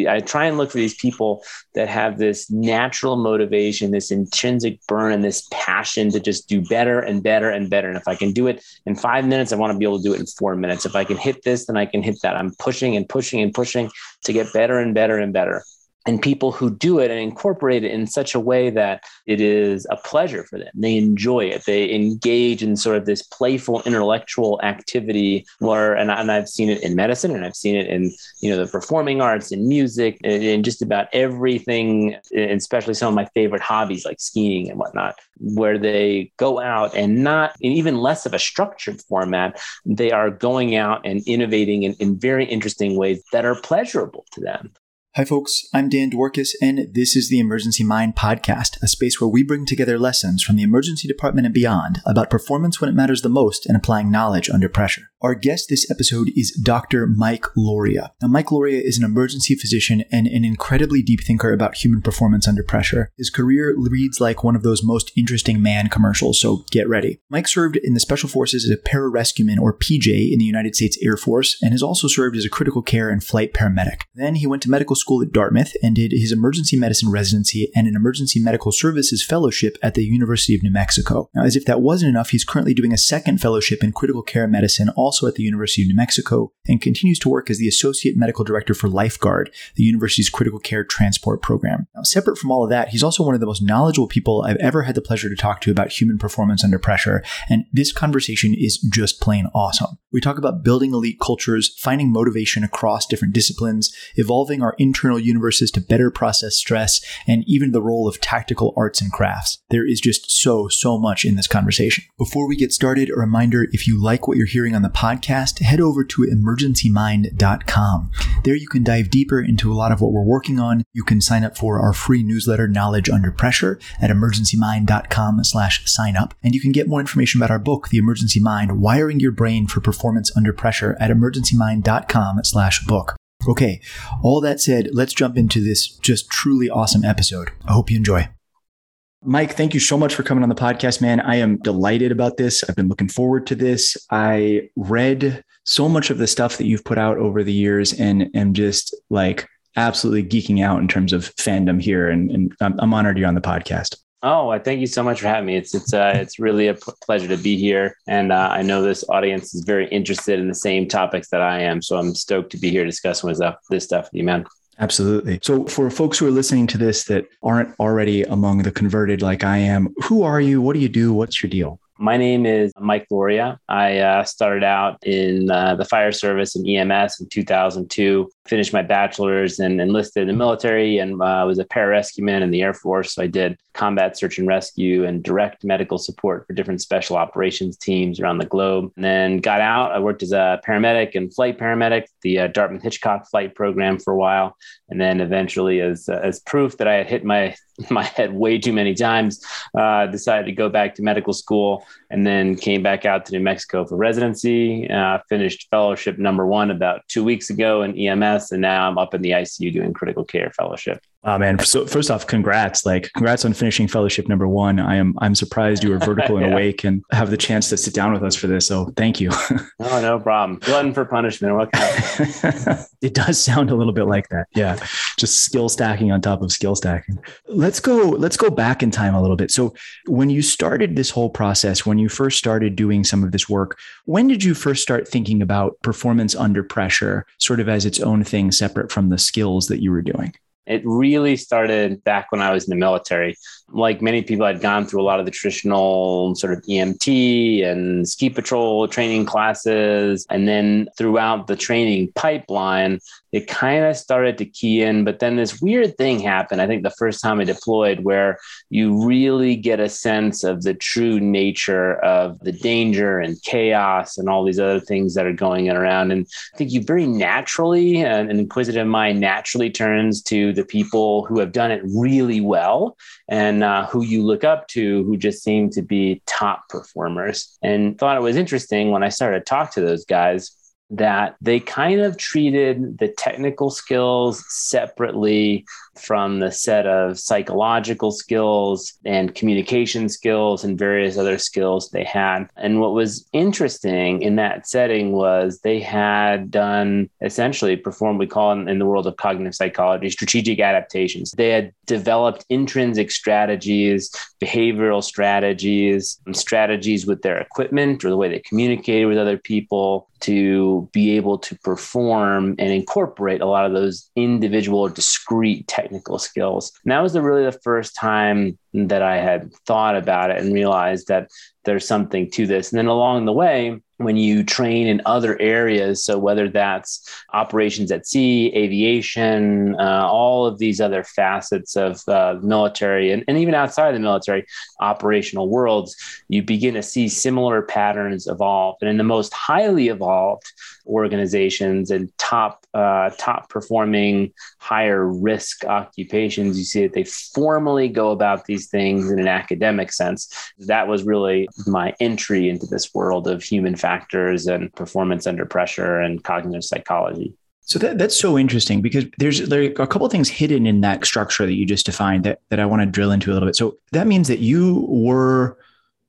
I try and look for these people that have this natural motivation, this intrinsic burn, and this passion to just do better and better and better. And if I can do it in five minutes, I want to be able to do it in four minutes. If I can hit this, then I can hit that. I'm pushing and pushing and pushing to get better and better and better and people who do it and incorporate it in such a way that it is a pleasure for them. They enjoy it. They engage in sort of this playful intellectual activity where, and, and I've seen it in medicine and I've seen it in, you know, the performing arts and music and, and just about everything, especially some of my favorite hobbies like skiing and whatnot, where they go out and not in even less of a structured format, they are going out and innovating in, in very interesting ways that are pleasurable to them. Hi, folks. I'm Dan Dworkis, and this is the Emergency Mind Podcast, a space where we bring together lessons from the emergency department and beyond about performance when it matters the most and applying knowledge under pressure. Our guest this episode is Dr. Mike Lauria. Now, Mike Lauria is an emergency physician and an incredibly deep thinker about human performance under pressure. His career reads like one of those most interesting man commercials, so get ready. Mike served in the Special Forces as a pararescueman or PJ in the United States Air Force and has also served as a critical care and flight paramedic. Then he went to medical school school at Dartmouth and did his emergency medicine residency and an emergency medical services fellowship at the University of New Mexico. Now, as if that wasn't enough, he's currently doing a second fellowship in critical care medicine also at the University of New Mexico and continues to work as the associate medical director for Lifeguard, the university's critical care transport program. Now, separate from all of that, he's also one of the most knowledgeable people I've ever had the pleasure to talk to about human performance under pressure, and this conversation is just plain awesome. We talk about building elite cultures, finding motivation across different disciplines, evolving our internal internal universes to better process stress, and even the role of tactical arts and crafts. There is just so, so much in this conversation. Before we get started, a reminder if you like what you're hearing on the podcast, head over to emergencymind.com. There you can dive deeper into a lot of what we're working on. You can sign up for our free newsletter, Knowledge Under Pressure, at emergencymind.com slash sign up. And you can get more information about our book, The Emergency Mind, Wiring Your Brain for Performance Under Pressure at emergencymind.com slash book. Okay, all that said, let's jump into this just truly awesome episode. I hope you enjoy. Mike, thank you so much for coming on the podcast, man. I am delighted about this. I've been looking forward to this. I read so much of the stuff that you've put out over the years and am just like absolutely geeking out in terms of fandom here. And, and I'm, I'm honored you're on the podcast. Oh, I thank you so much for having me. It's it's uh, it's really a p- pleasure to be here, and uh, I know this audience is very interested in the same topics that I am. So I'm stoked to be here discussing with stuff, this stuff with you, man. Absolutely. So, for folks who are listening to this that aren't already among the converted like I am, who are you? What do you do? What's your deal? My name is Mike Lauria. I uh, started out in uh, the fire service and EMS in 2002, finished my bachelor's and enlisted in the military and uh, was a pararescueman in the Air Force. So I did combat search and rescue and direct medical support for different special operations teams around the globe. And then got out. I worked as a paramedic and flight paramedic, the uh, Dartmouth Hitchcock flight program for a while. And then eventually, as, uh, as proof that I had hit my my head way too many times. Uh, decided to go back to medical school and then came back out to New Mexico for residency. Uh, finished fellowship number one about two weeks ago in EMS, and now I'm up in the ICU doing critical care fellowship. Oh man! So first off, congrats! Like, congrats on finishing fellowship number one. I am I'm surprised you were vertical and yeah. awake and have the chance to sit down with us for this. So thank you. oh, no problem. Glutton for punishment. What it does sound a little bit like that. Yeah, just skill stacking on top of skill stacking. Let's go. Let's go back in time a little bit. So when you started this whole process, when you first started doing some of this work, when did you first start thinking about performance under pressure, sort of as its own thing, separate from the skills that you were doing? It really started back when I was in the military. Like many people, I'd gone through a lot of the traditional sort of EMT and ski patrol training classes. And then throughout the training pipeline, it kind of started to key in. But then this weird thing happened, I think the first time I deployed, where you really get a sense of the true nature of the danger and chaos and all these other things that are going around. And I think you very naturally, an inquisitive mind naturally turns to the people who have done it really well and uh, who you look up to who just seem to be top performers. And thought it was interesting when I started to talk to those guys that they kind of treated the technical skills separately from the set of psychological skills and communication skills and various other skills they had. And what was interesting in that setting was they had done essentially perform, we call it in the world of cognitive psychology, strategic adaptations. They had developed intrinsic strategies, behavioral strategies, strategies with their equipment or the way they communicated with other people to be able to perform and incorporate a lot of those individual or discrete technical skills. And that was the, really the first time that I had thought about it and realized that there's something to this. And then along the way, when you train in other areas, so whether that's operations at sea, aviation, uh, all of these other facets of uh, military and, and even outside the military operational worlds, you begin to see similar patterns evolve. And in the most highly evolved organizations and top uh, top performing higher risk occupations you see that they formally go about these things in an academic sense that was really my entry into this world of human factors and performance under pressure and cognitive psychology so that, that's so interesting because there's there a couple things hidden in that structure that you just defined that, that I want to drill into a little bit. So that means that you were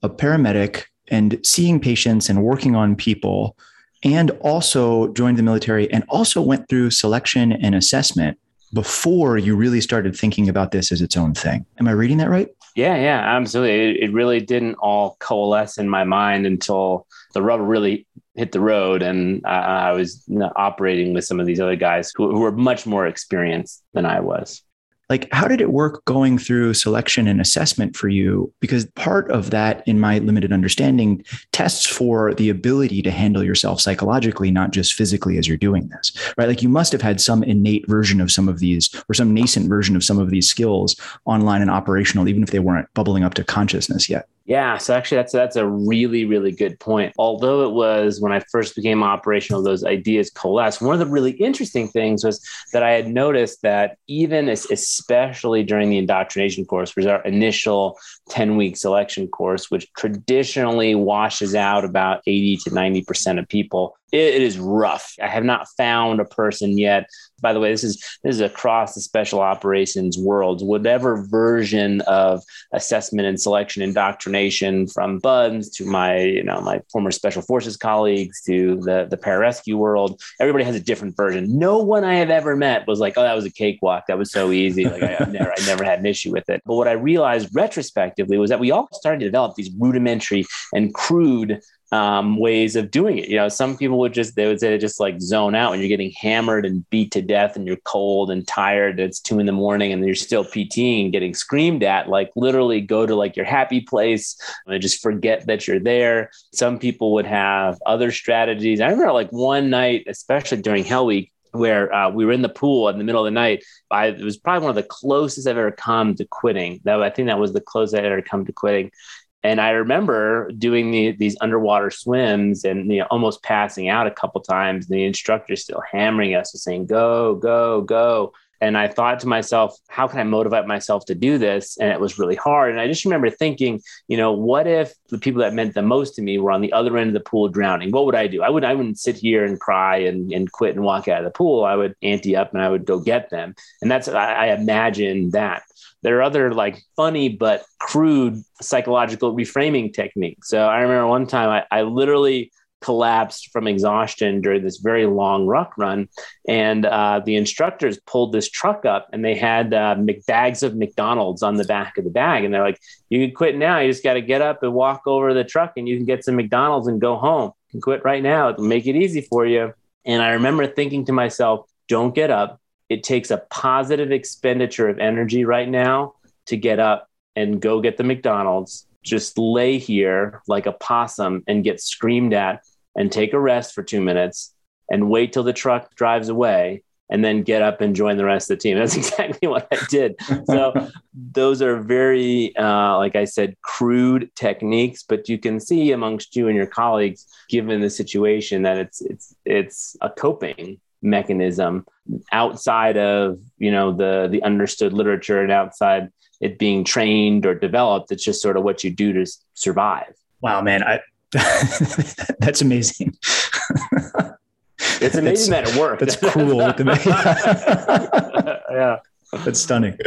a paramedic and seeing patients and working on people and also joined the military and also went through selection and assessment before you really started thinking about this as its own thing. Am I reading that right? Yeah, yeah, absolutely. It, it really didn't all coalesce in my mind until the rubber really hit the road and I, I was operating with some of these other guys who, who were much more experienced than I was like how did it work going through selection and assessment for you? Because part of that in my limited understanding tests for the ability to handle yourself psychologically not just physically as you're doing this right? Like you must have had some innate version of some of these or some nascent version of some of these skills online and operational even if they weren't bubbling up to consciousness yet yeah, so actually that's that's a really really good point. Although it was when I first became operational those ideas coalesced. One of the really interesting things was that I had noticed that even especially during the indoctrination course, which was our initial 10 week selection course, which traditionally washes out about 80 to 90% of people, it is rough. I have not found a person yet. By the way, this is this is across the special operations world. Whatever version of assessment and selection indoctrination, from BUD/S to my you know my former special forces colleagues to the the pararescue world, everybody has a different version. No one I have ever met was like, oh, that was a cakewalk. That was so easy. Like I, never I never had an issue with it. But what I realized retrospectively was that we all started to develop these rudimentary and crude um, ways of doing it. You know, some people would just they would say just like zone out when you're getting hammered and beat to death and you're cold and tired. It's two in the morning and you're still PTing and getting screamed at. Like literally go to like your happy place and just forget that you're there. Some people would have other strategies. I remember like one night, especially during Hell Week, where uh, we were in the pool in the middle of the night. I, it was probably one of the closest I've ever come to quitting. That I think that was the closest I ever come to quitting. And I remember doing the, these underwater swims and you know, almost passing out a couple times. And the instructor still hammering us and saying, "Go, go, go." And I thought to myself, how can I motivate myself to do this? And it was really hard. And I just remember thinking, you know, what if the people that meant the most to me were on the other end of the pool drowning? What would I do? I would I wouldn't sit here and cry and, and quit and walk out of the pool. I would ante up and I would go get them. And that's I, I imagine that there are other like funny but crude psychological reframing techniques. So I remember one time I, I literally collapsed from exhaustion during this very long ruck run. And uh, the instructors pulled this truck up and they had uh, bags of McDonald's on the back of the bag. And they're like, you can quit now. You just got to get up and walk over the truck and you can get some McDonald's and go home. You can quit right now. It'll make it easy for you. And I remember thinking to myself, don't get up it takes a positive expenditure of energy right now to get up and go get the McDonald's, just lay here like a possum and get screamed at and take a rest for two minutes and wait till the truck drives away and then get up and join the rest of the team. That's exactly what I did. So those are very, uh, like I said, crude techniques, but you can see amongst you and your colleagues, given the situation, that it's it's it's a coping mechanism outside of you know the the understood literature and outside it being trained or developed it's just sort of what you do to survive wow man i that's amazing It's amazing that it worked. That's cool. yeah. That's stunning.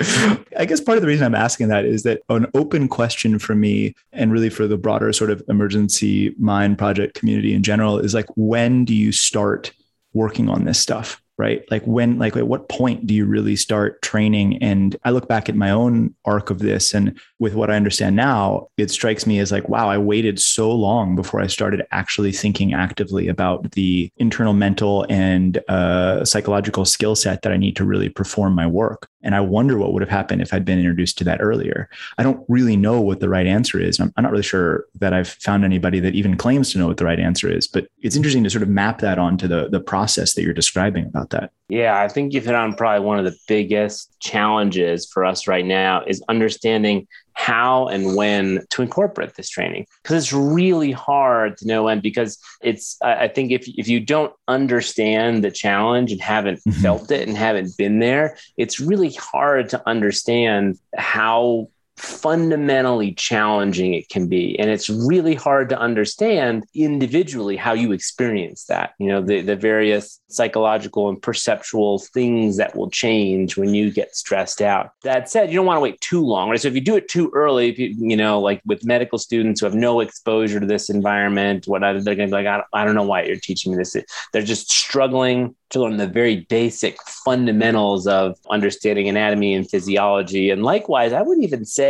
I guess part of the reason I'm asking that is that an open question for me and really for the broader sort of emergency mind project community in general is like, when do you start working on this stuff? Right? Like when, like at what point do you really start training? And I look back at my own arc of this and with what I understand now, it strikes me as like, wow, I waited so long before I started actually thinking actively about the internal mental and uh, psychological skill set that I need to really perform my work. And I wonder what would have happened if I'd been introduced to that earlier. I don't really know what the right answer is. I'm, I'm not really sure that I've found anybody that even claims to know what the right answer is, but it's interesting to sort of map that onto the, the process that you're describing about that. Yeah, I think you've hit on probably one of the biggest challenges for us right now is understanding how and when to incorporate this training because it's really hard to know when because it's i think if, if you don't understand the challenge and haven't mm-hmm. felt it and haven't been there it's really hard to understand how fundamentally challenging it can be. And it's really hard to understand individually how you experience that you know the, the various psychological and perceptual things that will change when you get stressed out. That said you don't want to wait too long right? So if you do it too early you, you know like with medical students who have no exposure to this environment what they're going to be like I don't, I don't know why you're teaching me this. They're just struggling to learn the very basic fundamentals of understanding anatomy and physiology. And likewise, I wouldn't even say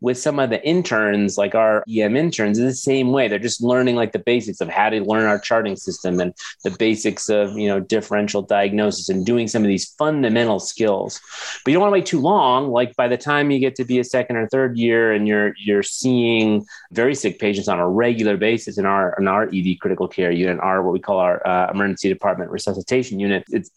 with some of the interns, like our EM interns, is the same way. They're just learning like the basics of how to learn our charting system and the basics of you know differential diagnosis and doing some of these fundamental skills. But you don't want to wait too long. Like by the time you get to be a second or third year and you're you're seeing very sick patients on a regular basis in our in our ED critical care unit, our what we call our uh, emergency department resuscitation unit, it's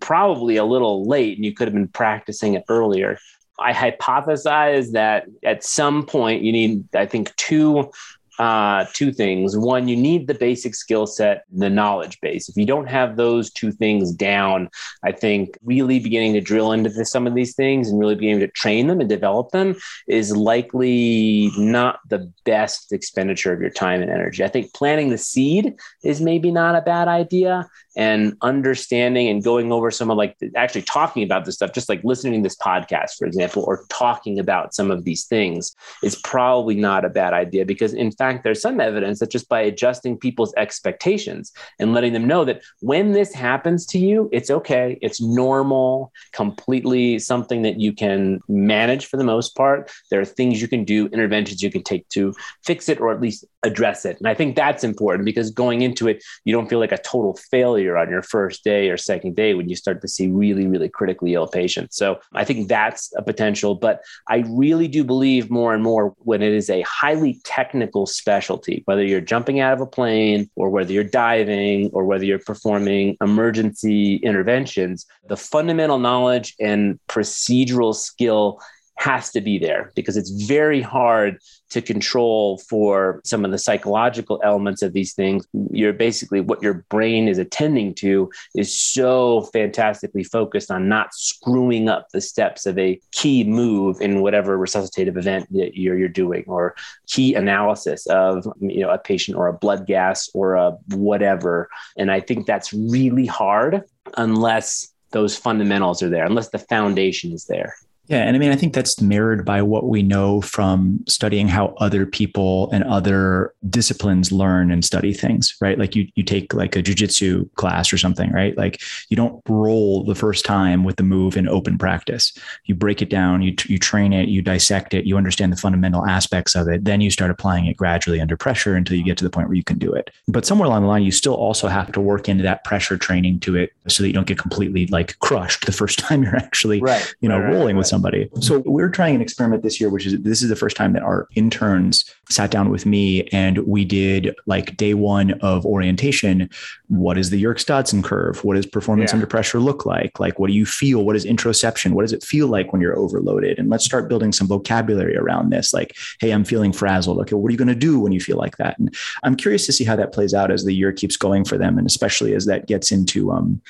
probably a little late and you could have been practicing it earlier. I hypothesize that at some point you need, I think, two uh, two things. One, you need the basic skill set, the knowledge base. If you don't have those two things down, I think really beginning to drill into this, some of these things and really beginning to train them and develop them is likely not the best expenditure of your time and energy. I think planting the seed is maybe not a bad idea and understanding and going over some of like actually talking about this stuff, just like listening to this podcast, for example, or talking about some of these things is probably not a bad idea because, in fact, there's some evidence that just by adjusting people's expectations and letting them know that when this happens to you, it's okay, it's normal, completely something that you can manage for the most part. There are things you can do, interventions you can take to fix it or at least address it. And I think that's important because going into it, you don't feel like a total failure on your first day or second day when you start to see really, really critically ill patients. So I think that's a potential. But I really do believe more and more when it is a highly technical specialty, whether you're jumping out of a plane or whether you're diving or whether you're performing emergency interventions, the fundamental knowledge and procedural skill has to be there because it's very hard to control for some of the psychological elements of these things. You're basically what your brain is attending to is so fantastically focused on not screwing up the steps of a key move in whatever resuscitative event that you're, you're doing or key analysis of you know a patient or a blood gas or a whatever. And I think that's really hard unless those fundamentals are there, unless the foundation is there. Yeah. And I mean, I think that's mirrored by what we know from studying how other people and other disciplines learn and study things, right? Like you, you take like a jujitsu class or something, right? Like you don't roll the first time with the move in open practice. You break it down, you, you train it, you dissect it, you understand the fundamental aspects of it. Then you start applying it gradually under pressure until you get to the point where you can do it. But somewhere along the line, you still also have to work into that pressure training to it so that you don't get completely like crushed the first time you're actually, right, you know, right, rolling right, with somebody. So we're trying an experiment this year, which is this is the first time that our interns sat down with me and we did like day one of orientation. What is the Yerkes Dodson curve? What does performance yeah. under pressure look like? Like, what do you feel? What is interoception? What does it feel like when you're overloaded? And let's start building some vocabulary around this. Like, hey, I'm feeling frazzled. Okay, what are you going to do when you feel like that? And I'm curious to see how that plays out as the year keeps going for them, and especially as that gets into, um,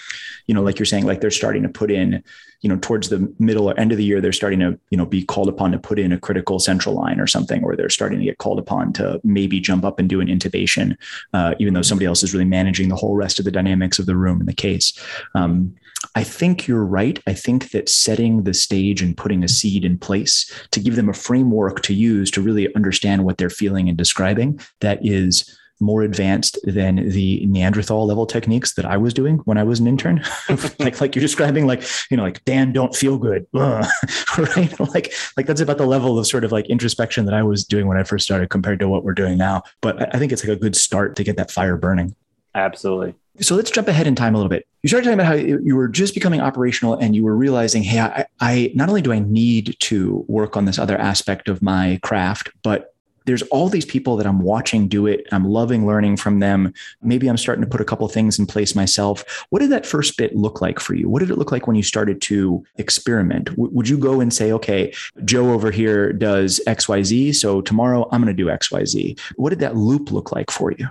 you know, like you're saying, like they're starting to put in you know, towards the middle or end of the year, they're starting to, you know, be called upon to put in a critical central line or something, or they're starting to get called upon to maybe jump up and do an intubation, uh, even though somebody else is really managing the whole rest of the dynamics of the room in the case. Um, I think you're right. I think that setting the stage and putting a seed in place to give them a framework to use to really understand what they're feeling and describing that is more advanced than the Neanderthal level techniques that I was doing when I was an intern. like like you're describing, like you know, like Dan, don't feel good, right? Like like that's about the level of sort of like introspection that I was doing when I first started compared to what we're doing now. But I think it's like a good start to get that fire burning. Absolutely. So let's jump ahead in time a little bit. You started talking about how you were just becoming operational and you were realizing, hey, I, I not only do I need to work on this other aspect of my craft, but there's all these people that I'm watching do it. I'm loving learning from them. Maybe I'm starting to put a couple things in place myself. What did that first bit look like for you? What did it look like when you started to experiment? W- would you go and say, okay, Joe over here does XYZ. So tomorrow I'm going to do XYZ. What did that loop look like for you?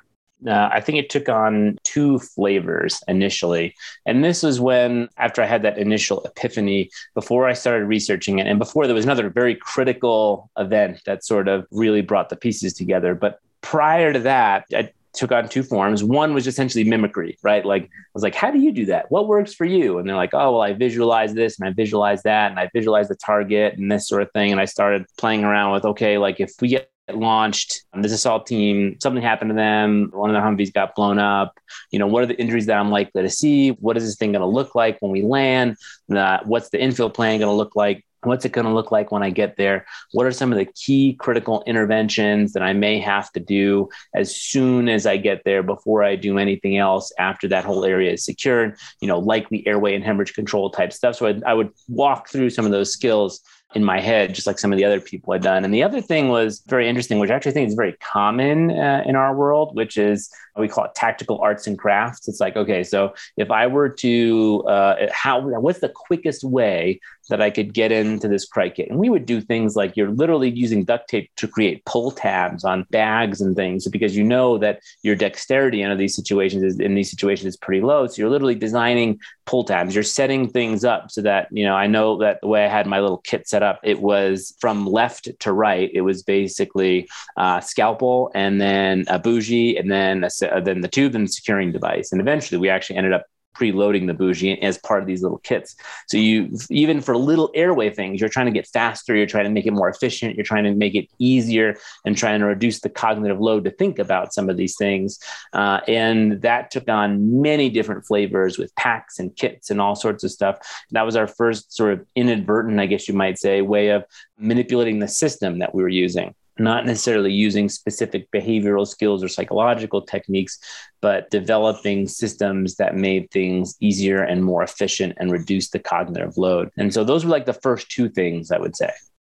Uh, I think it took on two flavors initially. And this was when, after I had that initial epiphany, before I started researching it, and before there was another very critical event that sort of really brought the pieces together. But prior to that, I took on two forms. One was essentially mimicry, right? Like I was like, how do you do that? What works for you? And they're like, oh, well, I visualize this and I visualize that and I visualize the target and this sort of thing. And I started playing around with, okay, like if we get launched this assault team something happened to them one of the humvees got blown up. You know what are the injuries that i'm likely to see? What is this thing going to look like when we land? Uh, what's the infill plan going to look like? What's it going to look like when i get there? What are some of the key critical interventions that i may have to do as soon as i get there before i do anything else after that whole area is secured? You know likely airway and hemorrhage control type stuff. So I, I would walk through some of those skills in my head, just like some of the other people had done. And the other thing was very interesting, which I actually think is very common uh, in our world, which is we call it tactical arts and crafts. It's like, okay, so if I were to, uh, how, what's the quickest way that I could get into this kit? And we would do things like you're literally using duct tape to create pull tabs on bags and things because you know that your dexterity in these situations is in these situations is pretty low. So you're literally designing pull tabs. You're setting things up so that, you know, I know that the way I had my little kit set up, it was from left to right. It was basically uh, scalpel and then a bougie and then a then the tube and securing device. And eventually we actually ended up preloading the bougie as part of these little kits. So you even for little airway things, you're trying to get faster, you're trying to make it more efficient, you're trying to make it easier and trying to reduce the cognitive load to think about some of these things. Uh, and that took on many different flavors with packs and kits and all sorts of stuff. That was our first sort of inadvertent, I guess you might say, way of manipulating the system that we were using not necessarily using specific behavioral skills or psychological techniques, but developing systems that made things easier and more efficient and reduce the cognitive load. And so those were like the first two things I would say.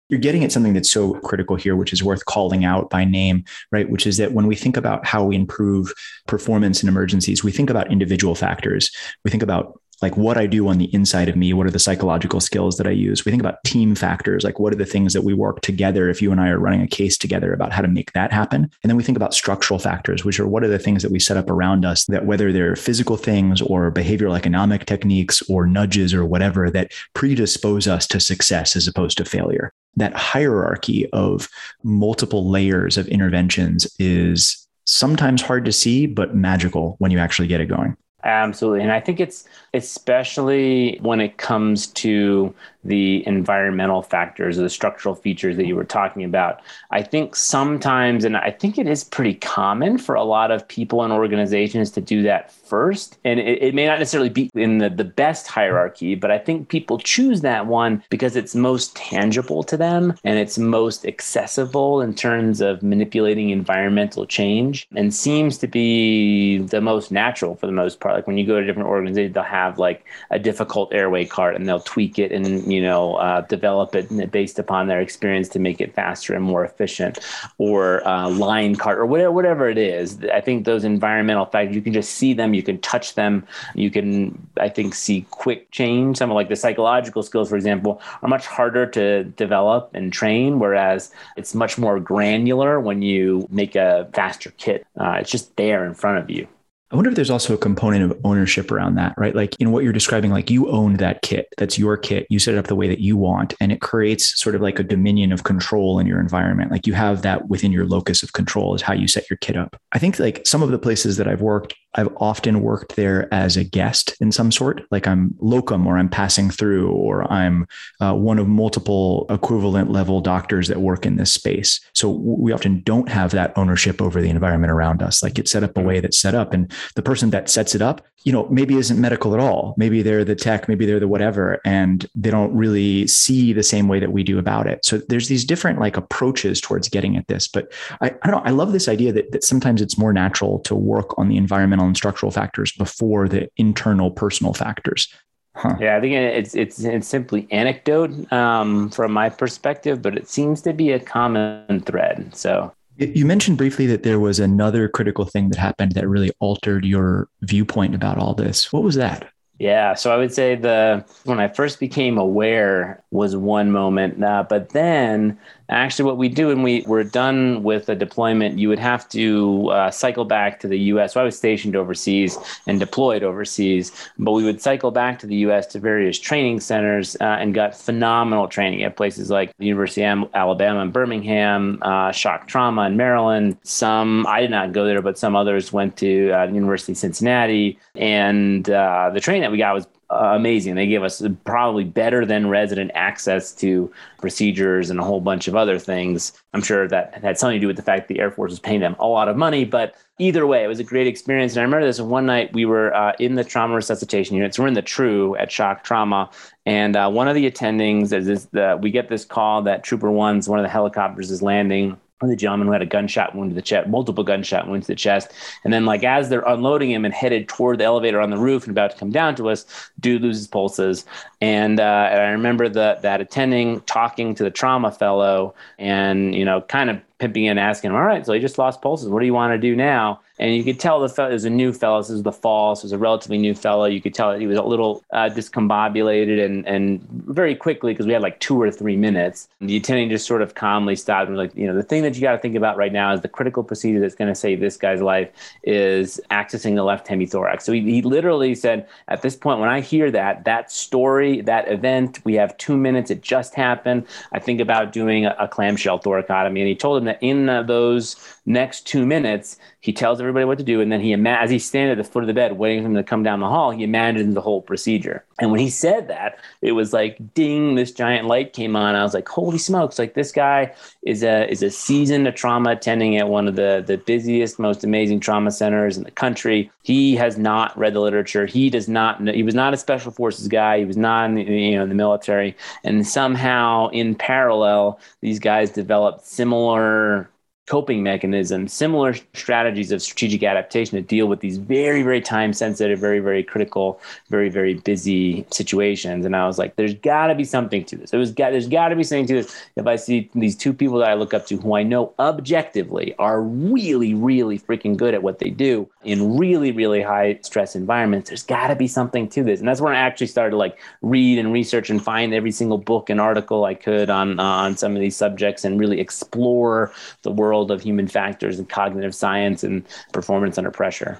You're getting at something that's so critical here, which is worth calling out by name, right? Which is that when we think about how we improve performance in emergencies, we think about individual factors. We think about like what I do on the inside of me. What are the psychological skills that I use? We think about team factors, like what are the things that we work together if you and I are running a case together about how to make that happen. And then we think about structural factors, which are what are the things that we set up around us that whether they're physical things or behavioral economic techniques or nudges or whatever that predispose us to success as opposed to failure. That hierarchy of multiple layers of interventions is sometimes hard to see, but magical when you actually get it going. Absolutely. And I think it's especially when it comes to the environmental factors or the structural features that you were talking about. I think sometimes, and I think it is pretty common for a lot of people and organizations to do that first. And it, it may not necessarily be in the, the best hierarchy, but I think people choose that one because it's most tangible to them and it's most accessible in terms of manipulating environmental change and seems to be the most natural for the most part. Like when you go to different organizations, they'll have like a difficult airway cart and they'll tweak it and you know, uh, develop it based upon their experience to make it faster and more efficient, or uh, line cart, or whatever, whatever it is. I think those environmental factors, you can just see them, you can touch them, you can, I think, see quick change. Some of like the psychological skills, for example, are much harder to develop and train, whereas it's much more granular when you make a faster kit. Uh, it's just there in front of you. I wonder if there's also a component of ownership around that, right? Like in what you're describing, like you own that kit. That's your kit. You set it up the way that you want. And it creates sort of like a dominion of control in your environment. Like you have that within your locus of control is how you set your kit up. I think like some of the places that I've worked, I've often worked there as a guest in some sort, like I'm locum or I'm passing through or I'm uh, one of multiple equivalent level doctors that work in this space. So we often don't have that ownership over the environment around us. Like it's set up a way that's set up. And the person that sets it up, you know, maybe isn't medical at all. Maybe they're the tech, maybe they're the whatever, and they don't really see the same way that we do about it. So there's these different like approaches towards getting at this. But I, I don't know, I love this idea that, that sometimes it's more natural to work on the environmental and structural factors before the internal personal factors. Huh. Yeah, I think it's it's it's simply anecdote um, from my perspective, but it seems to be a common thread. So you mentioned briefly that there was another critical thing that happened that really altered your viewpoint about all this. What was that? Yeah, so I would say the when I first became aware was one moment, uh, but then actually what we do when we were done with a deployment, you would have to uh, cycle back to the U.S. So I was stationed overseas and deployed overseas, but we would cycle back to the U.S. to various training centers uh, and got phenomenal training at places like the University of Alabama in Birmingham, uh, shock trauma in Maryland. Some I did not go there, but some others went to uh, University of Cincinnati, and uh, the training that we got was amazing. They gave us probably better than resident access to procedures and a whole bunch of other things. I'm sure that had something to do with the fact that the Air Force was paying them a lot of money, but either way, it was a great experience. And I remember this one night we were uh, in the trauma resuscitation units. We're in the true at shock trauma, and uh, one of the attendings is this, we get this call that Trooper One's one of the helicopters is landing the gentleman who had a gunshot wound to the chest, multiple gunshot wounds to the chest. And then, like, as they're unloading him and headed toward the elevator on the roof and about to come down to us, dude loses pulses. And, uh, and I remember the, that attending talking to the trauma fellow and, you know, kind of pimping in, asking him, all right, so he just lost pulses. What do you want to do now? And you could tell the fellow a new fellow. This is the fall. So it was a relatively new fellow. You could tell that he was a little uh, discombobulated and, and very quickly, because we had like two or three minutes, the attending just sort of calmly stopped and was like, you know, the thing that you got to think about right now is the critical procedure that's going to save this guy's life is accessing the left hemithorax. So he, he literally said, at this point, when I hear that, that story, that event, we have two minutes, it just happened. I think about doing a, a clamshell thoracotomy. And he told him that in uh, those next two minutes, he tells everybody what to do, and then he as he's standing at the foot of the bed waiting for him to come down the hall, he imagines the whole procedure. And when he said that, it was like ding, this giant light came on. I was like, holy smokes! Like this guy is a is a seasoned trauma attending at one of the the busiest, most amazing trauma centers in the country. He has not read the literature. He does not. He was not a special forces guy. He was not in the, you know in the military. And somehow, in parallel, these guys developed similar coping mechanisms, similar strategies of strategic adaptation to deal with these very, very time sensitive, very, very critical, very, very busy situations. And I was like, there's got to be something to this. There was got, there's got to be something to this. If I see these two people that I look up to who I know objectively are really, really freaking good at what they do in really, really high stress environments, there's got to be something to this. And that's when I actually started to like read and research and find every single book and article I could on, on some of these subjects and really explore the world world of human factors and cognitive science and performance under pressure.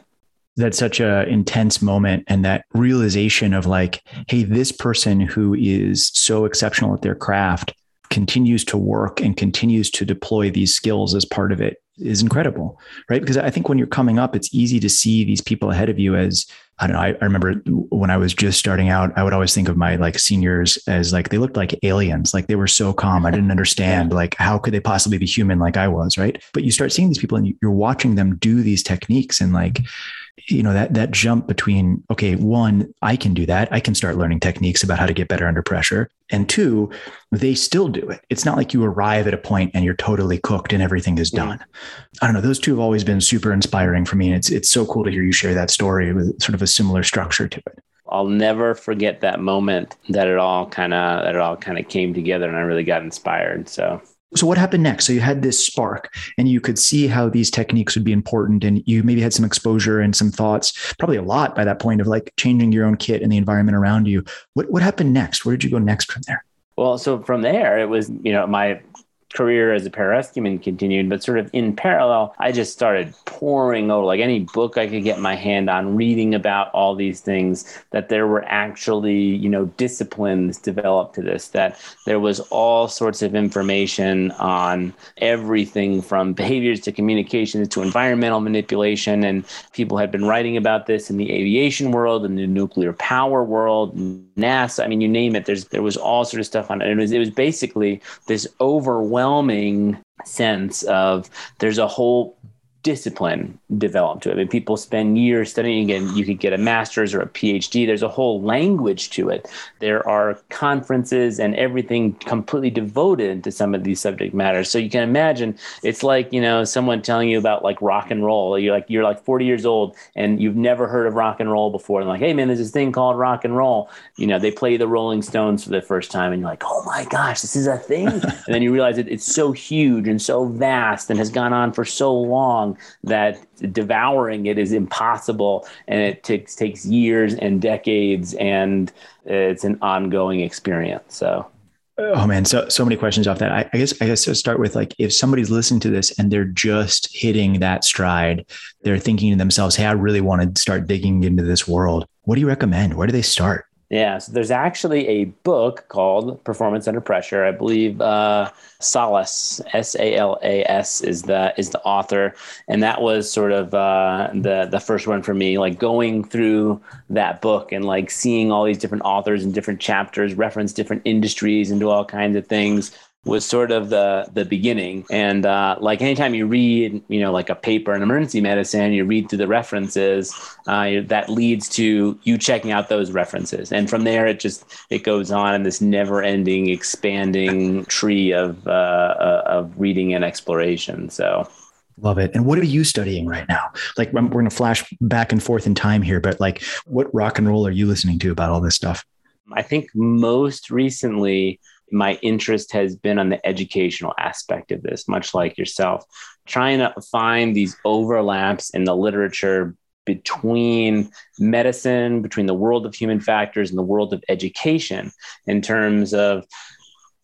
That's such a intense moment and that realization of like hey this person who is so exceptional at their craft continues to work and continues to deploy these skills as part of it is incredible right? Because i think when you're coming up it's easy to see these people ahead of you as I don't know. I, I, remember when I was just starting out, I would always think of my like seniors as like they looked like aliens. Like they were so calm. I didn't understand like how could they possibly be human like I was, right? But you start seeing these people and you're watching them do these techniques and like you know that that jump between okay one i can do that. I can start learning techniques about how to get better under pressure. And two they still do it. It's not like you arrive at a point and you're totally cooked and everything is done. I don't know. Those two have always been super inspiring for me and it's it's so cool to hear you share that story with sort of a similar structure to it. I'll never forget that moment that it all kind of that it all kind of came together and I really got inspired. So so what happened next? So you had this spark and you could see how these techniques would be important and you maybe had some exposure and some thoughts, probably a lot by that point of like changing your own kit and the environment around you. What what happened next? Where did you go next from there? Well, so from there it was, you know, my career as a pararescueman continued, but sort of in parallel, I just started pouring over like any book I could get my hand on, reading about all these things, that there were actually, you know, disciplines developed to this, that there was all sorts of information on everything from behaviors to communications to environmental manipulation. And people had been writing about this in the aviation world and the nuclear power world, NASA. I mean, you name it. There's there was all sort of stuff on it. It was it was basically this overwhelming sense of there's a whole discipline developed to it. I mean, people spend years studying and you could get a master's or a PhD. There's a whole language to it. There are conferences and everything completely devoted to some of these subject matters. So you can imagine it's like, you know, someone telling you about like rock and roll. You're like, you're like 40 years old and you've never heard of rock and roll before. And like, hey man, there's this thing called rock and roll. You know, they play the Rolling Stones for the first time and you're like, oh my gosh, this is a thing. and then you realize that it's so huge and so vast and has gone on for so long that devouring it is impossible and it takes takes years and decades and it's an ongoing experience so Oh man, so so many questions off that. I, I guess I guess to start with like if somebody's listening to this and they're just hitting that stride, they're thinking to themselves, "Hey, I really want to start digging into this world." What do you recommend? Where do they start? Yeah, so there's actually a book called Performance Under Pressure. I believe uh, Salas, S A L A S, is the is the author, and that was sort of uh, the the first one for me. Like going through that book and like seeing all these different authors and different chapters reference different industries and do all kinds of things was sort of the the beginning. And uh, like anytime you read, you know, like a paper in emergency medicine, you read through the references. Uh, that leads to you checking out those references, and from there it just it goes on in this never-ending, expanding tree of uh, uh of reading and exploration. So. Love it. And what are you studying right now? Like, we're going to flash back and forth in time here, but like, what rock and roll are you listening to about all this stuff? I think most recently, my interest has been on the educational aspect of this, much like yourself, trying to find these overlaps in the literature between medicine, between the world of human factors and the world of education in terms of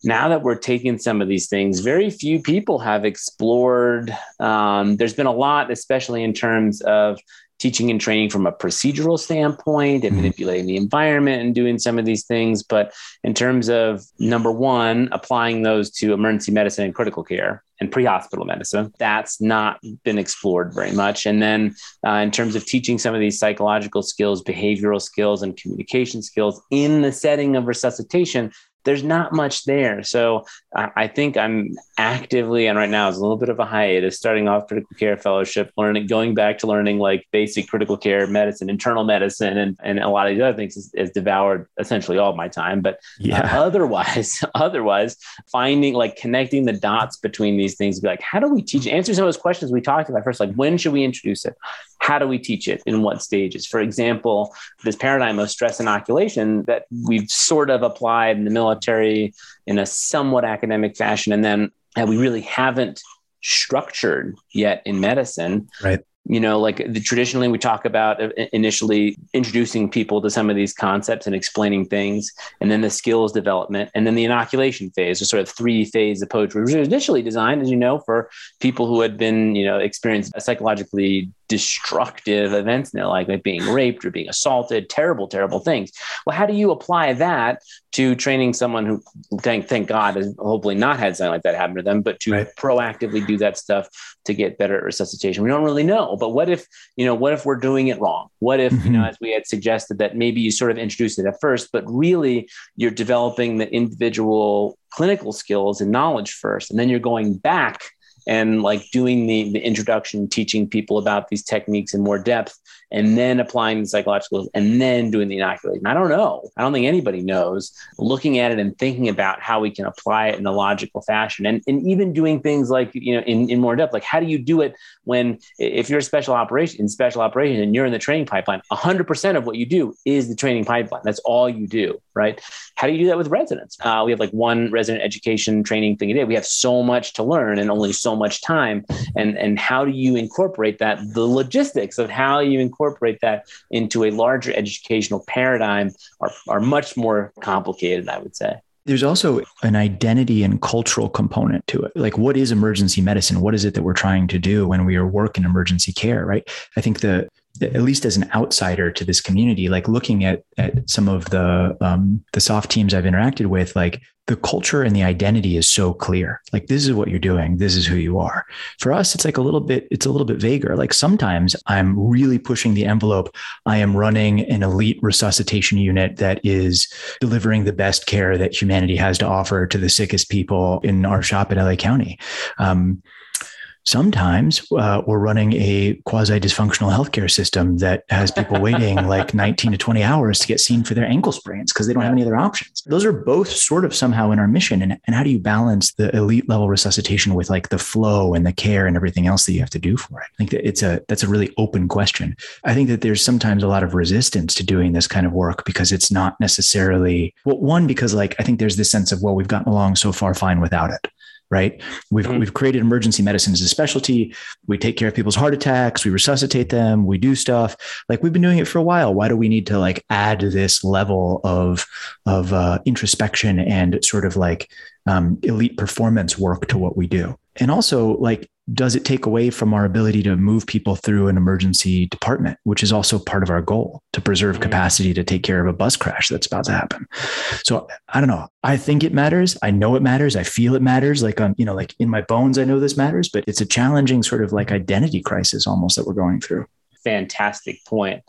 now that we're taking some of these things, very few people have explored. Um, there's been a lot, especially in terms of teaching and training from a procedural standpoint and mm-hmm. manipulating the environment and doing some of these things. But in terms of number one, applying those to emergency medicine and critical care and pre-hospital medicine, that's not been explored very much. And then uh, in terms of teaching some of these psychological skills, behavioral skills, and communication skills in the setting of resuscitation, there's not much there. So I, I think I'm actively, and right now is a little bit of a hiatus, starting off critical care fellowship, learning, going back to learning like basic critical care medicine, internal medicine, and, and a lot of these other things has, has devoured essentially all my time. But yeah. Uh, otherwise, otherwise, finding like connecting the dots between these things, be like, how do we teach? Answer some of those questions we talked about first, like when should we introduce it? How do we teach it? In what stages? For example, this paradigm of stress inoculation that we've sort of applied in the military in a somewhat academic fashion, and then that we really haven't structured yet in medicine. Right. You know, like the, traditionally we talk about uh, initially introducing people to some of these concepts and explaining things, and then the skills development, and then the inoculation phase, a sort of three phase approach, which was initially designed, as you know, for people who had been, you know, experienced psychologically destructive events in their life, like being raped or being assaulted, terrible, terrible things. Well, how do you apply that to training someone who, thank, thank God, has hopefully not had something like that happen to them, but to right. proactively do that stuff to get better at resuscitation? We don't really know. But what if, you know, what if we're doing it wrong? What if, mm-hmm. you know, mm-hmm. as we had suggested, that maybe you sort of introduce it at first, but really you're developing the individual clinical skills and knowledge first, and then you're going back and like doing the, the introduction, teaching people about these techniques in more depth, and then applying the psychological and then doing the inoculation. I don't know. I don't think anybody knows. Looking at it and thinking about how we can apply it in a logical fashion, and, and even doing things like you know in, in more depth, like how do you do it when if you're a special operation in special operation and you're in the training pipeline, 100% of what you do is the training pipeline. That's all you do, right? How do you do that with residents? Uh, we have like one resident education training thing a day. We have so much to learn and only so much time. And and how do you incorporate that? The logistics of how you incorporate that into a larger educational paradigm are, are much more complicated, I would say. There's also an identity and cultural component to it. Like, what is emergency medicine? What is it that we're trying to do when we are work in emergency care, right? I think the at least as an outsider to this community, like looking at at some of the um, the soft teams I've interacted with, like the culture and the identity is so clear. Like this is what you're doing, this is who you are. For us, it's like a little bit, it's a little bit vaguer. Like sometimes I'm really pushing the envelope. I am running an elite resuscitation unit that is delivering the best care that humanity has to offer to the sickest people in our shop in LA County. Um, Sometimes uh, we're running a quasi dysfunctional healthcare system that has people waiting like 19 to 20 hours to get seen for their ankle sprains because they don't have any other options. Those are both sort of somehow in our mission. And, and how do you balance the elite level resuscitation with like the flow and the care and everything else that you have to do for it? I think that it's a that's a really open question. I think that there's sometimes a lot of resistance to doing this kind of work because it's not necessarily well, one, because like I think there's this sense of, well, we've gotten along so far fine without it right? We've mm-hmm. we've created emergency medicine as a specialty. We take care of people's heart attacks, we resuscitate them, we do stuff. Like we've been doing it for a while. Why do we need to like add this level of of uh, introspection and sort of like um, elite performance work to what we do? And also like does it take away from our ability to move people through an emergency department, which is also part of our goal to preserve mm-hmm. capacity to take care of a bus crash that's about to happen? So I don't know. I think it matters. I know it matters. I feel it matters. Like on, you know, like in my bones, I know this matters, but it's a challenging sort of like identity crisis almost that we're going through. Fantastic point.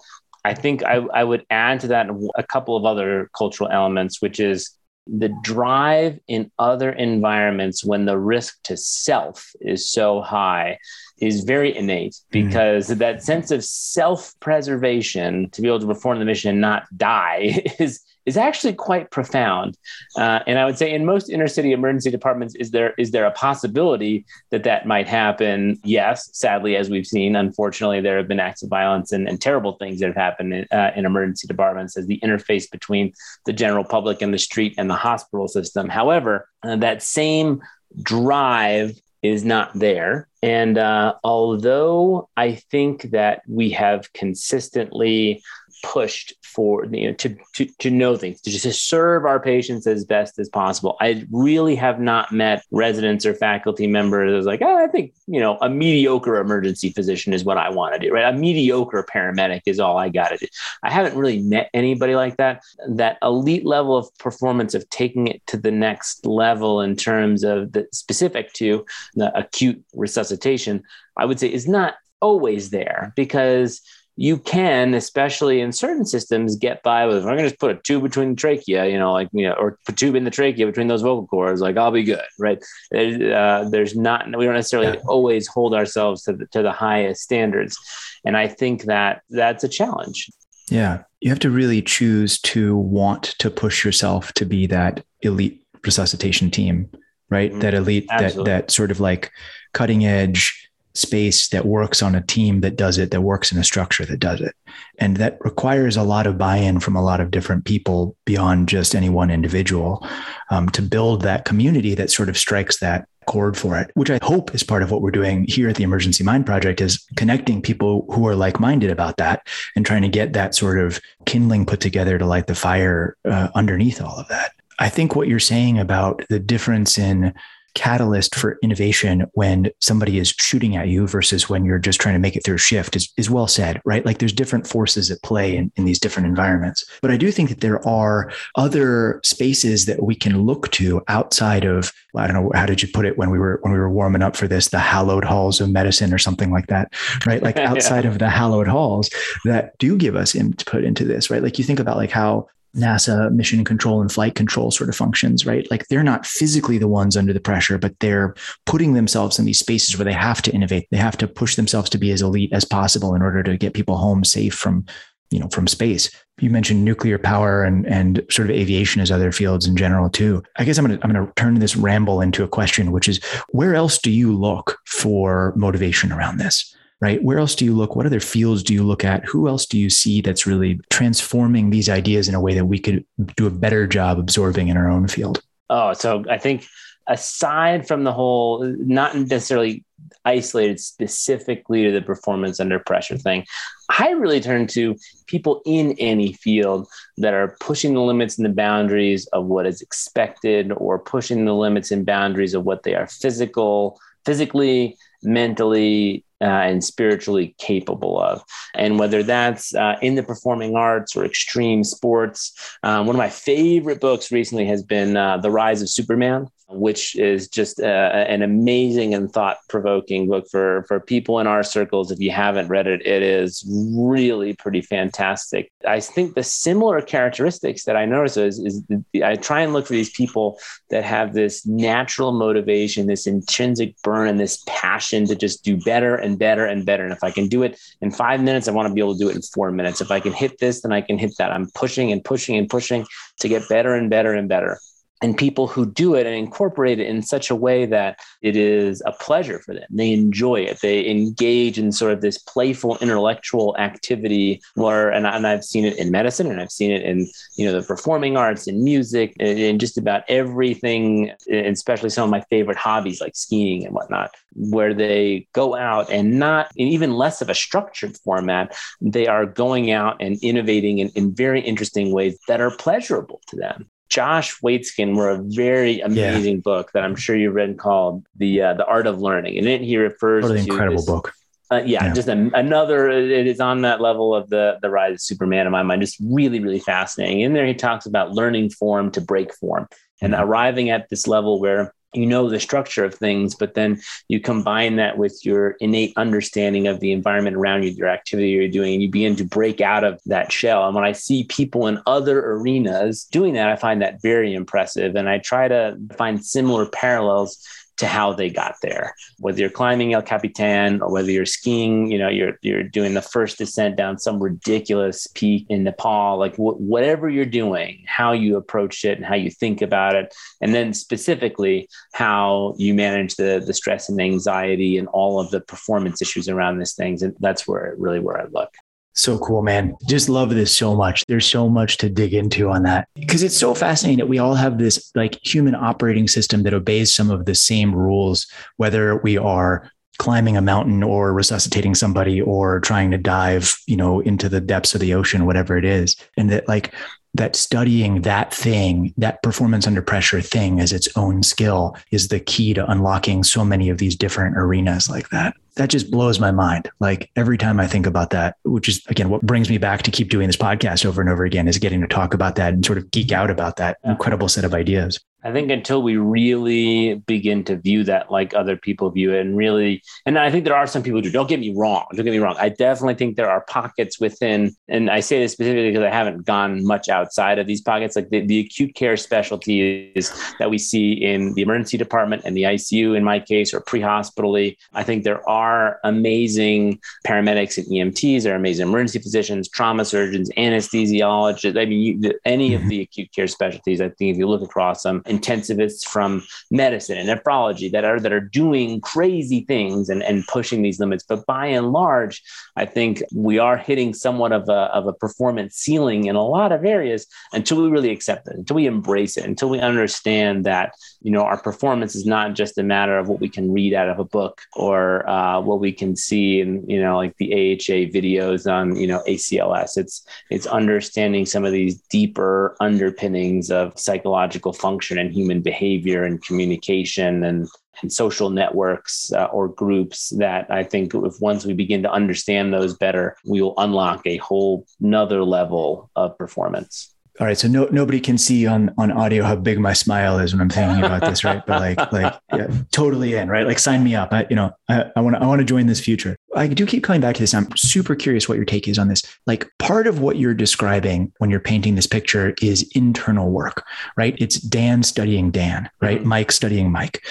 I think I, I would add to that a couple of other cultural elements, which is the drive in other environments when the risk to self is so high is very innate mm-hmm. because mm-hmm. that sense of self-preservation to be able to perform the mission and not die is is actually quite profound. Uh, and I would say in most inner city emergency departments, is there is there a possibility that that might happen? Yes, sadly, as we've seen, unfortunately, there have been acts of violence and, and terrible things that have happened in, uh, in emergency departments as the interface between the general public and the street and the hospital system. However, uh, that same drive is not there. And uh, although I think that we have consistently pushed for you know to, to to know things to just serve our patients as best as possible. I really have not met residents or faculty members that's like oh, i think you know a mediocre emergency physician is what i want to do right? A mediocre paramedic is all i got to do. I haven't really met anybody like that. That elite level of performance of taking it to the next level in terms of the specific to the acute resuscitation i would say is not always there because you can, especially in certain systems, get by with. I'm going to just put a tube between the trachea, you know, like you know, or put tube in the trachea between those vocal cords. Like I'll be good, right? There's, uh, there's not. We don't necessarily yeah. always hold ourselves to the, to the highest standards, and I think that that's a challenge. Yeah, you have to really choose to want to push yourself to be that elite resuscitation team, right? Mm-hmm. That elite, Absolutely. that that sort of like cutting edge space that works on a team that does it, that works in a structure that does it. And that requires a lot of buy in from a lot of different people beyond just any one individual um, to build that community that sort of strikes that chord for it, which I hope is part of what we're doing here at the Emergency Mind Project is connecting people who are like minded about that and trying to get that sort of kindling put together to light the fire uh, underneath all of that. I think what you're saying about the difference in catalyst for innovation when somebody is shooting at you versus when you're just trying to make it through a shift is, is well said, right? Like there's different forces at play in, in these different environments. But I do think that there are other spaces that we can look to outside of, I don't know, how did you put it when we were when we were warming up for this, the hallowed halls of medicine or something like that, right? Like outside yeah. of the hallowed halls that do give us input into this, right? Like you think about like how NASA mission control and flight control sort of functions, right? Like they're not physically the ones under the pressure, but they're putting themselves in these spaces where they have to innovate. They have to push themselves to be as elite as possible in order to get people home safe from, you know, from space. You mentioned nuclear power and and sort of aviation as other fields in general too. I guess I'm gonna I'm gonna turn this ramble into a question, which is where else do you look for motivation around this? Right? Where else do you look? What other fields do you look at? Who else do you see that's really transforming these ideas in a way that we could do a better job absorbing in our own field? Oh, so I think aside from the whole, not necessarily isolated specifically to the performance under pressure thing. I really turn to people in any field that are pushing the limits and the boundaries of what is expected or pushing the limits and boundaries of what they are physical, physically, mentally, uh, and spiritually capable of. And whether that's uh, in the performing arts or extreme sports, um, one of my favorite books recently has been uh, The Rise of Superman which is just uh, an amazing and thought provoking book for, for people in our circles. If you haven't read it, it is really pretty fantastic. I think the similar characteristics that I notice is, is I try and look for these people that have this natural motivation, this intrinsic burn, and this passion to just do better and better and better. And if I can do it in five minutes, I want to be able to do it in four minutes. If I can hit this, then I can hit that. I'm pushing and pushing and pushing to get better and better and better and people who do it and incorporate it in such a way that it is a pleasure for them. They enjoy it. They engage in sort of this playful intellectual activity where, and, and I've seen it in medicine and I've seen it in, you know, the performing arts and music and just about everything, especially some of my favorite hobbies like skiing and whatnot, where they go out and not in even less of a structured format, they are going out and innovating in, in very interesting ways that are pleasurable to them. Josh Waitzkin wrote a very amazing yeah. book that I'm sure you've read called the uh, the Art of Learning, and in it he refers what an to incredible this, book. Uh, yeah, yeah, just a, another. It is on that level of the the rise of Superman in my mind. Just really, really fascinating. In there, he talks about learning form to break form and mm-hmm. arriving at this level where you know the structure of things, but then you combine that with your innate understanding of the environment around you, your activity you're doing, and you begin to break out of that shell. And when I see people in other arenas doing that, I find that very impressive. And I try to find similar parallels to how they got there. Whether you're climbing El Capitan or whether you're skiing, you know, you're you're doing the first descent down some ridiculous peak in Nepal, like wh- whatever you're doing, how you approach it and how you think about it, and then specifically how you manage the the stress and anxiety and all of the performance issues around these things. And that's where really where I look. So cool, man. Just love this so much. There's so much to dig into on that because it's so fascinating that we all have this like human operating system that obeys some of the same rules, whether we are climbing a mountain or resuscitating somebody or trying to dive, you know, into the depths of the ocean, whatever it is. And that like that studying that thing, that performance under pressure thing as its own skill is the key to unlocking so many of these different arenas like that that just blows my mind. Like every time I think about that, which is again what brings me back to keep doing this podcast over and over again, is getting to talk about that and sort of geek out about that incredible set of ideas. I think until we really begin to view that like other people view it and really, and I think there are some people who do, don't get me wrong. Don't get me wrong. I definitely think there are pockets within, and I say this specifically because I haven't gone much outside of these pockets, like the, the acute care specialties that we see in the emergency department and the ICU in my case, or pre-hospitally. I think there are amazing paramedics and EMTs, there are amazing emergency physicians, trauma surgeons, anesthesiologists. I mean, you, any of mm-hmm. the acute care specialties, I think if you look across them, intensivists from medicine and nephrology that are that are doing crazy things and, and pushing these limits. But by and large, I think we are hitting somewhat of a, of a performance ceiling in a lot of areas until we really accept it, until we embrace it, until we understand that you know our performance is not just a matter of what we can read out of a book or uh, what we can see in you know like the AHA videos on you know ACLS. It's it's understanding some of these deeper underpinnings of psychological function and human behavior and communication and, and social networks uh, or groups that I think if once we begin to understand those better, we will unlock a whole another level of performance. All right, so no, nobody can see on on audio how big my smile is when I'm thinking about this, right? But like, like, yeah, totally in, right? Like, sign me up. I, you know, I want to, I want to join this future. I do keep coming back to this. I'm super curious what your take is on this. Like, part of what you're describing when you're painting this picture is internal work, right? It's Dan studying Dan, right? Mm-hmm. Mike studying Mike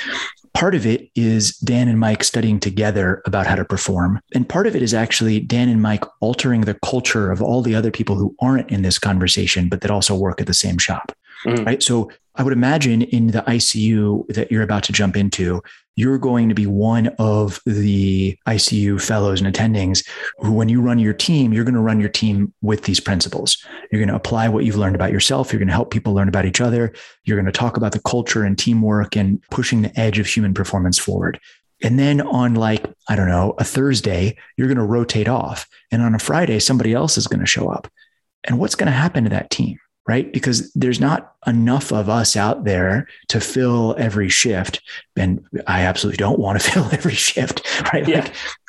part of it is Dan and Mike studying together about how to perform. And part of it is actually Dan and Mike altering the culture of all the other people who aren't in this conversation, but that also work at the same shop. Mm. Right. So I would imagine in the ICU that you're about to jump into, you're going to be one of the ICU fellows and attendings who, when you run your team, you're going to run your team with these principles. You're going to apply what you've learned about yourself. You're going to help people learn about each other. You're going to talk about the culture and teamwork and pushing the edge of human performance forward. And then on like, I don't know, a Thursday, you're going to rotate off. And on a Friday, somebody else is going to show up. And what's going to happen to that team? Right? Because there's not enough of us out there to fill every shift. And I absolutely don't want to fill every shift, right? Yeah,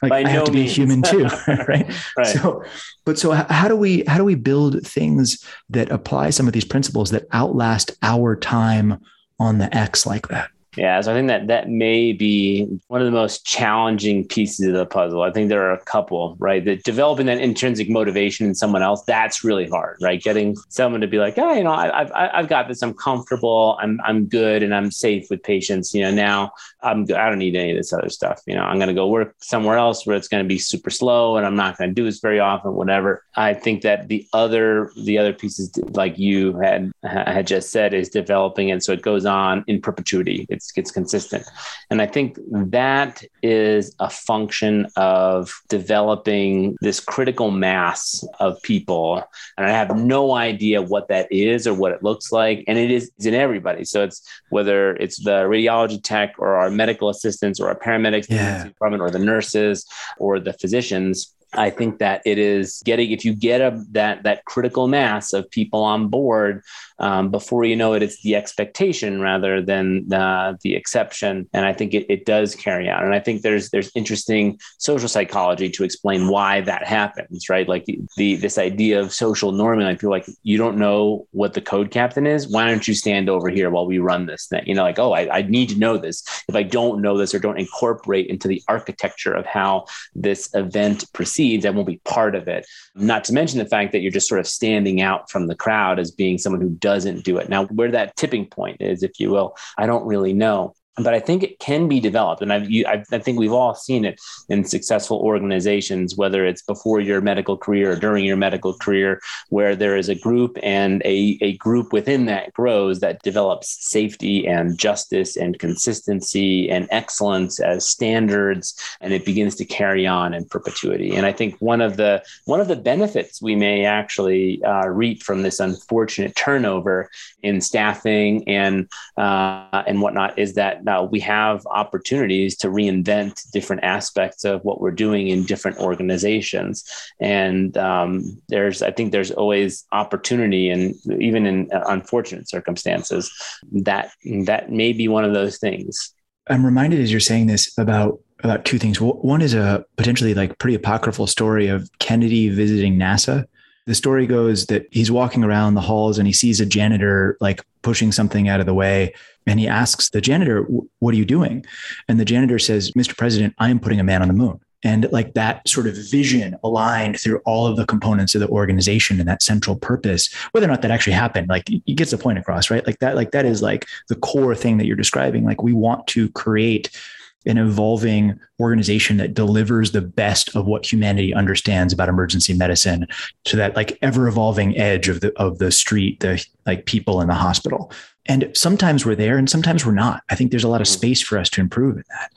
like, like I no have to means. be a human too, right? right? So, but so how do we how do we build things that apply some of these principles that outlast our time on the X like that? Yeah, so I think that that may be one of the most challenging pieces of the puzzle. I think there are a couple, right? That developing that intrinsic motivation in someone else, that's really hard, right? Getting someone to be like, oh, you know, I, have I've got this. I'm comfortable. I'm I'm good, and I'm safe with patients. You know, now I'm. I don't need any of this other stuff. You know, I'm going to go work somewhere else where it's going to be super slow, and I'm not going to do this very often. Whatever. I think that the other the other pieces, like you had had just said, is developing it so it goes on in perpetuity it's gets consistent. And I think that is a function of developing this critical mass of people. And I have no idea what that is or what it looks like. And it is in everybody. So it's whether it's the radiology tech or our medical assistants or our paramedics yeah. department or the nurses or the physicians I think that it is getting if you get a that that critical mass of people on board um, before you know it, it's the expectation rather than the, the exception, and I think it, it does carry out. And I think there's there's interesting social psychology to explain why that happens, right? Like the, the this idea of social norming. I feel like you don't know what the code captain is. Why don't you stand over here while we run this thing? You know, like oh, I, I need to know this. If I don't know this or don't incorporate into the architecture of how this event proceeds succeeds, I won't be part of it. Not to mention the fact that you're just sort of standing out from the crowd as being someone who doesn't do it. Now, where that tipping point is, if you will, I don't really know but I think it can be developed. And I've, you, I've, i think we've all seen it in successful organizations, whether it's before your medical career or during your medical career, where there is a group and a, a group within that grows that develops safety and justice and consistency and excellence as standards, and it begins to carry on in perpetuity. And I think one of the one of the benefits we may actually uh, reap from this unfortunate turnover in staffing and uh, and whatnot is that uh, we have opportunities to reinvent different aspects of what we're doing in different organizations. And um, there's, I think, there's always opportunity, and even in unfortunate circumstances, that that may be one of those things. I'm reminded as you're saying this about about two things. One is a potentially like pretty apocryphal story of Kennedy visiting NASA the story goes that he's walking around the halls and he sees a janitor like pushing something out of the way. And he asks the janitor, What are you doing? And the janitor says, Mr. President, I am putting a man on the moon. And like that sort of vision aligned through all of the components of the organization and that central purpose, whether or not that actually happened, like he gets the point across, right? Like that, like that is like the core thing that you're describing. Like we want to create an evolving organization that delivers the best of what humanity understands about emergency medicine to that like ever evolving edge of the of the street the like people in the hospital and sometimes we're there and sometimes we're not i think there's a lot of mm-hmm. space for us to improve in that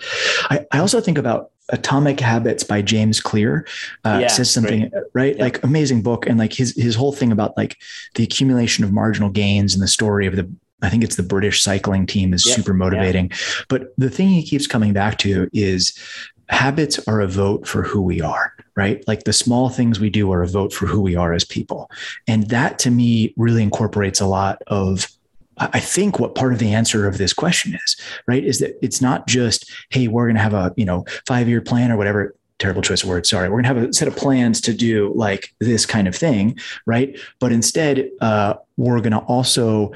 i, I also think about atomic habits by james clear uh, yeah, says something great. right yeah. like amazing book and like his his whole thing about like the accumulation of marginal gains and the story of the I think it's the British cycling team is yep. super motivating. But the thing he keeps coming back to is habits are a vote for who we are, right? Like the small things we do are a vote for who we are as people. And that to me really incorporates a lot of I think what part of the answer of this question is, right, is that it's not just, hey, we're going to have a, you know, five year plan or whatever terrible choice of words. Sorry. We're going to have a set of plans to do like this kind of thing. Right. But instead, uh, we're going to also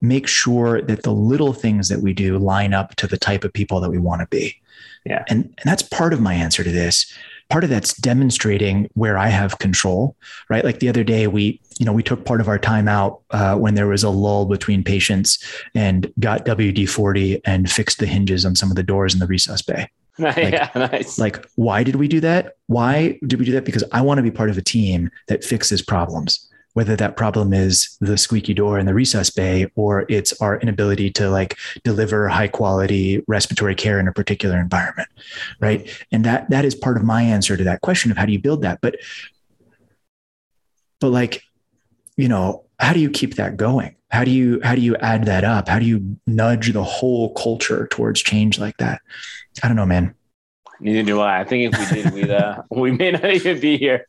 make sure that the little things that we do line up to the type of people that we want to be. Yeah. And, and that's part of my answer to this. Part of that's demonstrating where I have control, right? Like the other day, we, you know, we took part of our time out uh, when there was a lull between patients and got WD 40 and fixed the hinges on some of the doors in the resus bay. Like, yeah, nice. Like, why did we do that? Why did we do that? Because I want to be part of a team that fixes problems whether that problem is the squeaky door in the resus bay or it's our inability to like deliver high quality respiratory care in a particular environment right? And that that is part of my answer to that question of how do you build that? But but like you know how do you keep that going? How do you how do you add that up? How do you nudge the whole culture towards change like that? I don't know man. Neither do I. I think if we did, we'd uh, we may not even be here.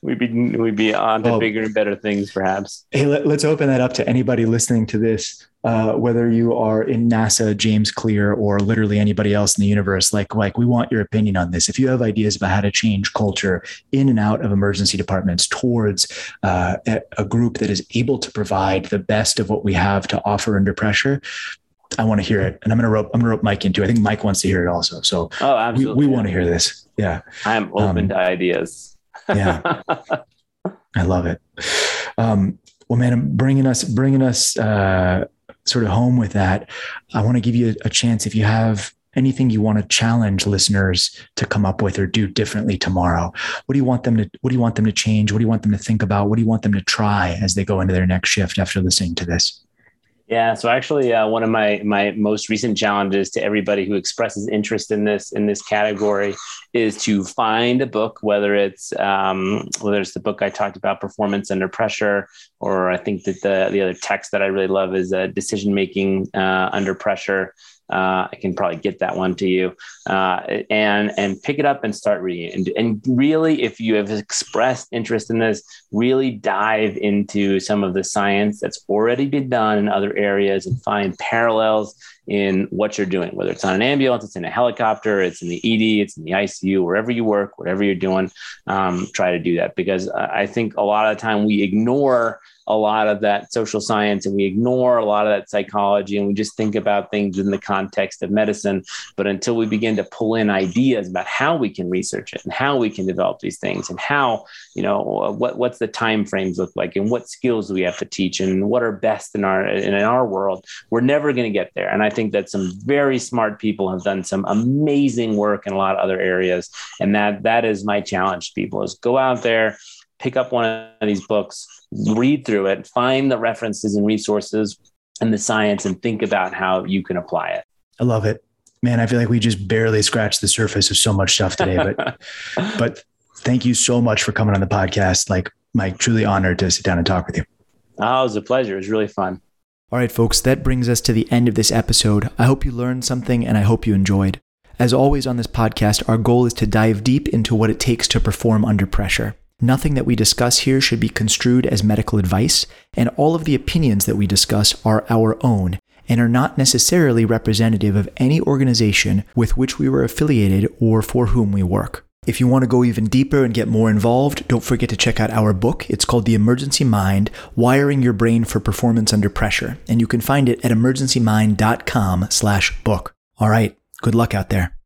We'd be we'd be on to well, bigger and better things, perhaps. Hey, let, us open that up to anybody listening to this, uh, whether you are in NASA, James Clear, or literally anybody else in the universe. Like, like we want your opinion on this. If you have ideas about how to change culture in and out of emergency departments towards uh, a group that is able to provide the best of what we have to offer under pressure, I want to hear it, and I'm gonna rope I'm gonna rope Mike into. I think Mike wants to hear it also. So oh, absolutely. we, we want to hear this. Yeah, I'm open um, to ideas. Yeah, I love it. Um, well, man, bringing us bringing us uh, sort of home with that. I want to give you a chance. If you have anything you want to challenge listeners to come up with or do differently tomorrow what do you want them to what do you want them to change? What do you want them to think about? What do you want them to try as they go into their next shift after listening to this yeah, so actually, uh, one of my my most recent challenges to everybody who expresses interest in this in this category is to find a book, whether it's um, whether it's the book I talked about, Performance Under Pressure, or I think that the the other text that I really love is uh, Decision Making uh, Under Pressure. Uh, I can probably get that one to you, uh, and and pick it up and start reading. And, and really, if you have expressed interest in this, really dive into some of the science that's already been done in other areas and find parallels in what you're doing, whether it's on an ambulance, it's in a helicopter, it's in the ED, it's in the ICU, wherever you work, whatever you're doing, um, try to do that because I think a lot of the time we ignore a lot of that social science and we ignore a lot of that psychology and we just think about things in the context of medicine. But until we begin to pull in ideas about how we can research it and how we can develop these things and how, you know, what what's the time frames look like and what skills do we have to teach and what are best in our in our world, we're never going to get there. And I think that some very smart people have done some amazing work in a lot of other areas. And that that is my challenge to people is go out there pick up one of these books, read through it, find the references and resources and the science, and think about how you can apply it. I love it. Man, I feel like we just barely scratched the surface of so much stuff today, but but thank you so much for coming on the podcast. Like Mike, truly honored to sit down and talk with you. Oh, it was a pleasure. It was really fun. All right, folks, that brings us to the end of this episode. I hope you learned something and I hope you enjoyed. As always on this podcast, our goal is to dive deep into what it takes to perform under pressure. Nothing that we discuss here should be construed as medical advice, and all of the opinions that we discuss are our own and are not necessarily representative of any organization with which we were affiliated or for whom we work. If you want to go even deeper and get more involved, don't forget to check out our book. It's called The Emergency Mind: Wiring Your Brain for Performance Under Pressure, and you can find it at emergencymind.com/book. All right, good luck out there.